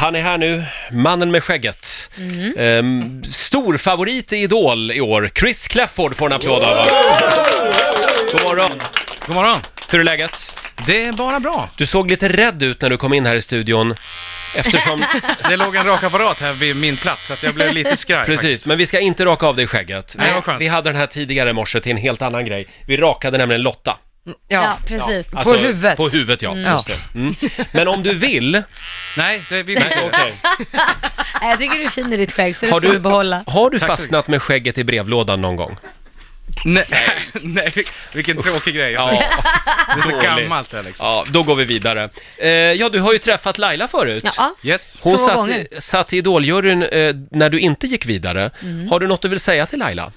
han är här nu, mannen med skägget. Mhm. Ehm, stor favorit i Idol i år. Chris Clafford får en applåd av oss. God morgon. God morgon. Hur är läget? Det är bara bra. Du såg lite rädd ut när du kom in här i studion. Eftersom, Det låg en rakapparat här vid min plats, så att jag blev lite skraj precis, faktiskt. men vi ska inte raka av dig skägget. Nej, Vi- vad skönt. vi hade den här tidigare i morse till en helt annan grej. Vi rakade nämligen Lotta. Ja, precis. Alltså, huvudet. På huvudet, ja. Just det. Mm. Men om du vill, Nej, det vill jag inte. okej. Nej, Jag tycker du är fin i ditt skägg, så det Har ska du- du behålla. har du Tack så fastnat med skägget i brevlådan någon gång? Nej, nej, vilken tråkig grej. Alltså. Det är så gammalt det liksom. Ja, då går vi vidare. Eh, ja, du har ju träffat Laila förut. Ja, Yes. Hon Två satt, gånger. satt i Idoljuryn eh, när du inte gick vidare. Mm. Har du något du vill säga till Laila?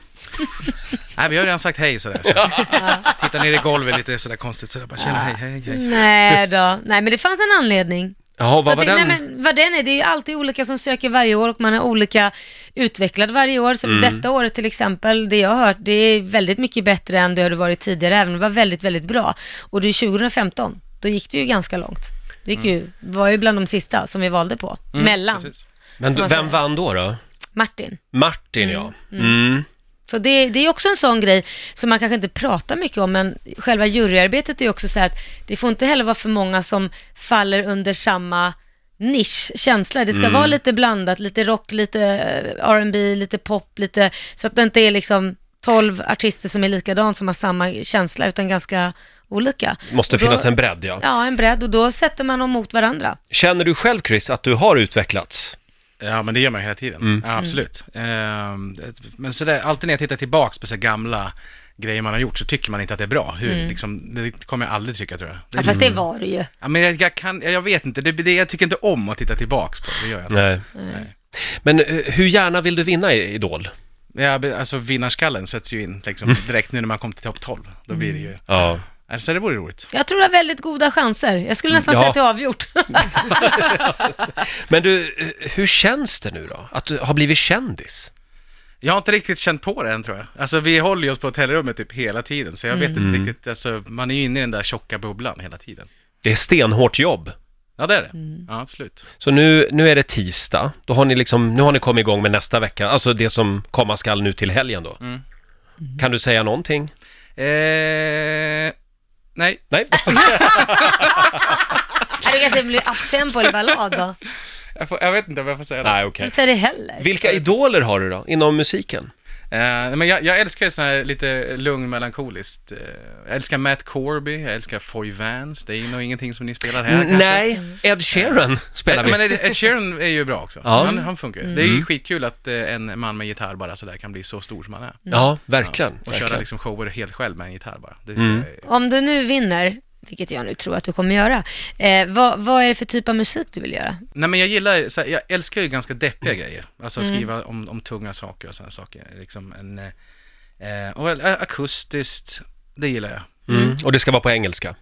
Nej, vi har redan sagt hej sådär. Så. Titta ner i golvet lite sådär konstigt sådär. Bara känna hej, hej, hej. nej då. Nej, men det fanns en anledning. Ja, vad var det, den? nej, men vad den är, det är ju alltid olika som söker varje år och man är olika utvecklad varje år. Så Mm. detta året till exempel, det jag har hört, det är väldigt mycket bättre än det har varit tidigare, även om det var väldigt, väldigt bra. Och det är 2015, då gick det ju ganska långt. Det gick ju, var ju bland de sista som vi valde på, mellan Precis. Men du, vem vann då? då? Martin. Martin, ja. Mm. Så det, det är också en sån grej som man kanske inte pratar mycket om, men själva juryarbetet är också så att det får inte heller vara för många som faller under samma nisch, känsla. Det ska vara lite blandat, lite rock, lite eh, R&B, lite pop, lite, så att det inte är liksom 12 artister som är likadant som har samma känsla, utan ganska olika. Måste då- finnas en bredd, ja. Ja, en bredd och då sätter man dem mot varandra. Känner du själv, Chris, att du har utvecklats? Ja, men det gör man ju hela tiden. Ja, absolut. Ehm, men sådär, alltid när jag tittar tillbaks på så gamla grejer man har gjort så tycker man inte att det är bra. Hur, liksom, det kommer jag aldrig tycka tror jag. Det, Ja, fast det var det ju. ja, men jag, jag, kan, jag vet inte, det, det, jag tycker inte om att titta tillbaks på. Det gör jag inte. Nej. Nej. Men eh, hur gärna vill du vinna i Idol? Ja, alltså vinnarskallen sätts ju in liksom, direkt nu när man kommer till topp 12. Då blir det ju... Ja. Alltså det vore roligt. Jag tror det har väldigt goda chanser. Jag skulle nästan Ja. säga att det är avgjort. Men du, hur känns det nu då? Att du har blivit kändis? Jag har inte riktigt känt på det än tror jag. Alltså vi håller ju oss på hotellrummet typ hela tiden, så jag vet Mm. inte riktigt, alltså man är ju inne i den där tjocka bubblan hela tiden. Det är stenhårt jobb. Ja det är det. Mm. Ja absolut. Så nu, nu är det tisdag, då har ni liksom, nu har ni kommit igång med nästa vecka, alltså det som komma skall nu till helgen då. Mm. Kan du säga någonting? Eh, nej. Nej? det kanske blir uptempo eller ballad då. Jag, får, jag vet inte vad jag får säga. Nej, där. okej. Inte säga det heller. Vilka idoler har du då, inom musiken? Eh, men jag, jag älskar sån här lite lugn melankoliskt. Eh, jag älskar Matt Corby, jag älskar Foy Vance. Det är nog ingenting som ni spelar här kanske. Nej, Ed Sheeran spelar vi. Men Ed, Ed Sheeran är ju bra också. Ja. Han, han funkar ju. Det är ju skitkul att eh, en man med gitarr bara sådär kan bli så stor som han är. Ja, verkligen. Och köra verkligen. liksom shower helt själv med en gitarr bara. Det, Mm. Om du nu vinner, vilket jag nu tror att du kommer göra, eh, vad, vad är det för typ av musik du vill göra? Nej men jag gillar, så här, jag älskar ju ganska deppiga grejer. Alltså Mm. skriva om, om tunga saker och sådana saker. Liksom en, eh, eh, och eh, akustiskt, det gillar jag. Mm. Och det ska vara på engelska.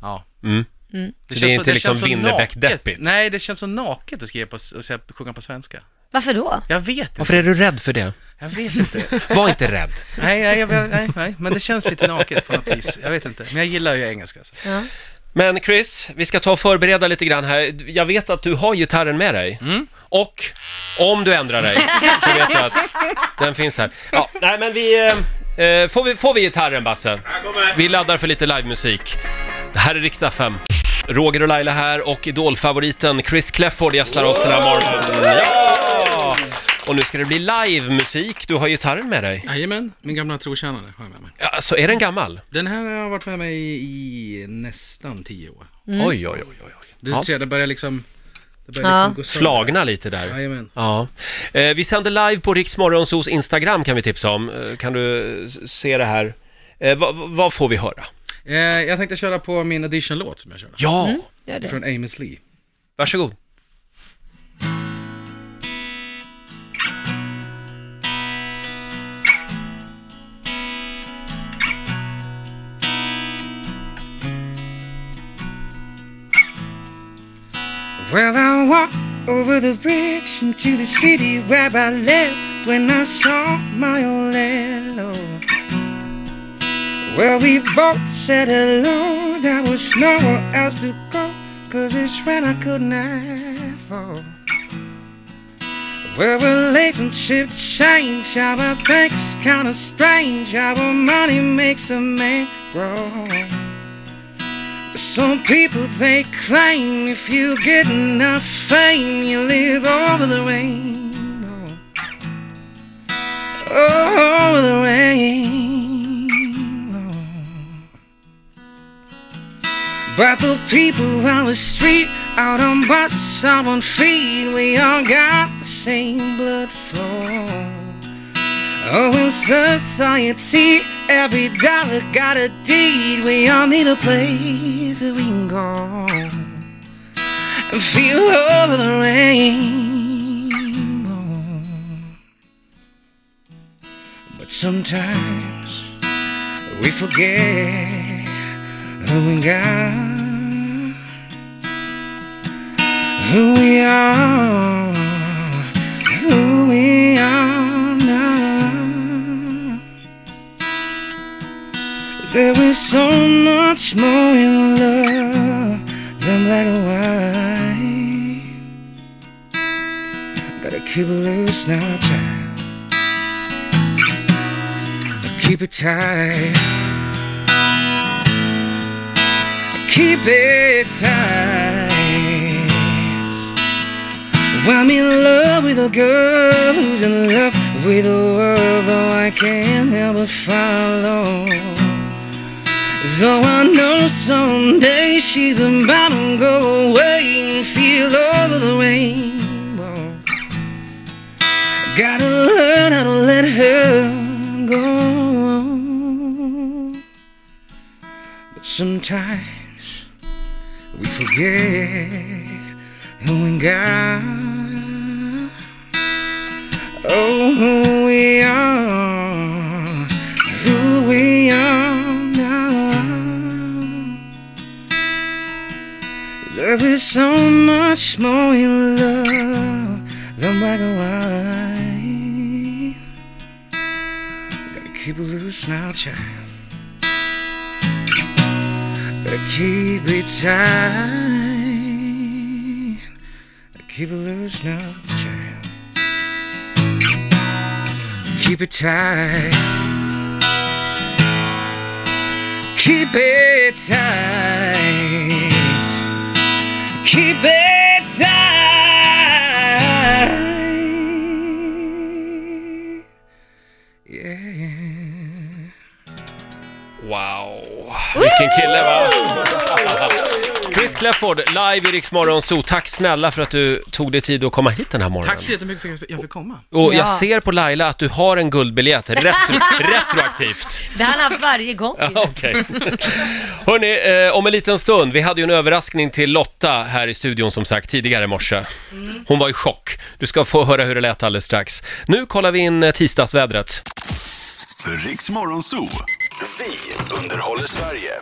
Ja. Mm. Mm. Så det är inte liksom känns så Winnerbäck-deppigt? Nej, det känns så naket att skriva på, och sjunga på svenska. Varför då? Jag vet inte. Varför är du rädd för det? Jag vet inte. Var inte rädd. nej, nej, jag, nej, nej, men det känns lite naket på något vis. Jag vet inte. Men jag gillar ju engelska. Så. Ja. Men Chris, vi ska ta och förbereda lite grann här. Jag vet att du har gitarren med dig. Mm. Och om du ändrar dig så vet jag att den finns här. Ja, nej men vi... Eh, eh, får, vi får vi gitarren Basse? Vi laddar för lite livemusik. Det här är riksdag 5. Roger och Laila här och idolfavoriten Chris Clefford gästar oss den här morgonen. Ja! Och nu ska det bli livemusik. Du har gitarren med dig. Jajamän, min gamla trotjänare har jag med mig. Ja, alltså, är den gammal? Den här har varit med mig i nästan tio år. Oj, oj, oj, oj. oj. Du Ja. ser, det börjar liksom, det börjar Ja. liksom gå sönder. Lite där. Jajamän. Ja. Eh, vi sänder live på Riksmorgonsos Instagram kan vi tipsa om. Eh, kan du eh, se det här? Eh, vad, vad får vi höra? Eh, jag tänkte köra på min audition-låt som jag körde. Ja, Gör det. Från Amos Lee. varsågod. Well, I walked over the bridge into the city where I lived when I saw my old landlord. Well, we both said hello, there was nowhere else to go, cause it's rent I couldn't afford. Well, relationships change. Think it's kinda strange. How money makes a man grow. Some people they claim if you get enough fame, you live over the rainbow. Over the rainbow. But the people on the street, out on buses, out on feet, we all got the same blood flow. Oh, in society, every dollar got a deed. We all need a place where we can go and feel over the rainbow. But sometimes we forget who we got who we are, who we are now. There is so much more in love than black and white. Gotta keep it loose now, child. Keep it tight. Keep it tight. I'm in love with a girl who's in love with the world, though I can't help but follow. Though I know someday she's about to go away and feel over the rainbow. Gotta learn how to let her go. But sometimes we forget who we got. Oh, who we are, There is so much more in love than black and white. Gotta keep it loose now, child. Gotta keep it tight. Keep it loose now, child. Keep it tight. Keep it tight. Keep it tight. Yeah. Wow, vilken kille va? Chris Clefford, live i Rix Morgon Zoo. Tack snälla för att du tog dig tid att komma hit den här morgonen. Tack så jättemycket för att jag fick komma. Och jag Ja. ser på Laila att du har en guldbiljett, retro, retroaktivt. Det har han haft varje gång. Ja, Okej. Hörni, eh, om en liten stund, vi hade ju en överraskning till Lotta här i studion som sagt tidigare i morse. Hon var i chock. Du ska få höra hur det lät alldeles strax. Nu kollar vi in eh, tisdagsvädret. Riks Morgonzoo. Vi underhåller Sverige.